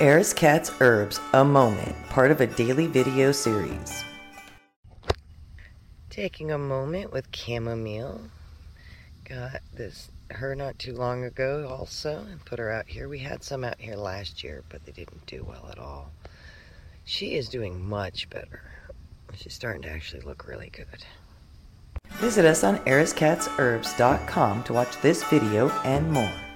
Arizkatt's Herbs, A Moment, part of a daily video series. Taking a moment with chamomile. Got this her not too long ago also and put her out here. We had some out here last year, but they didn't do well at all. She is doing much better. She's starting to actually look really good. Visit us on arizkattsherbs.com to watch this video and more.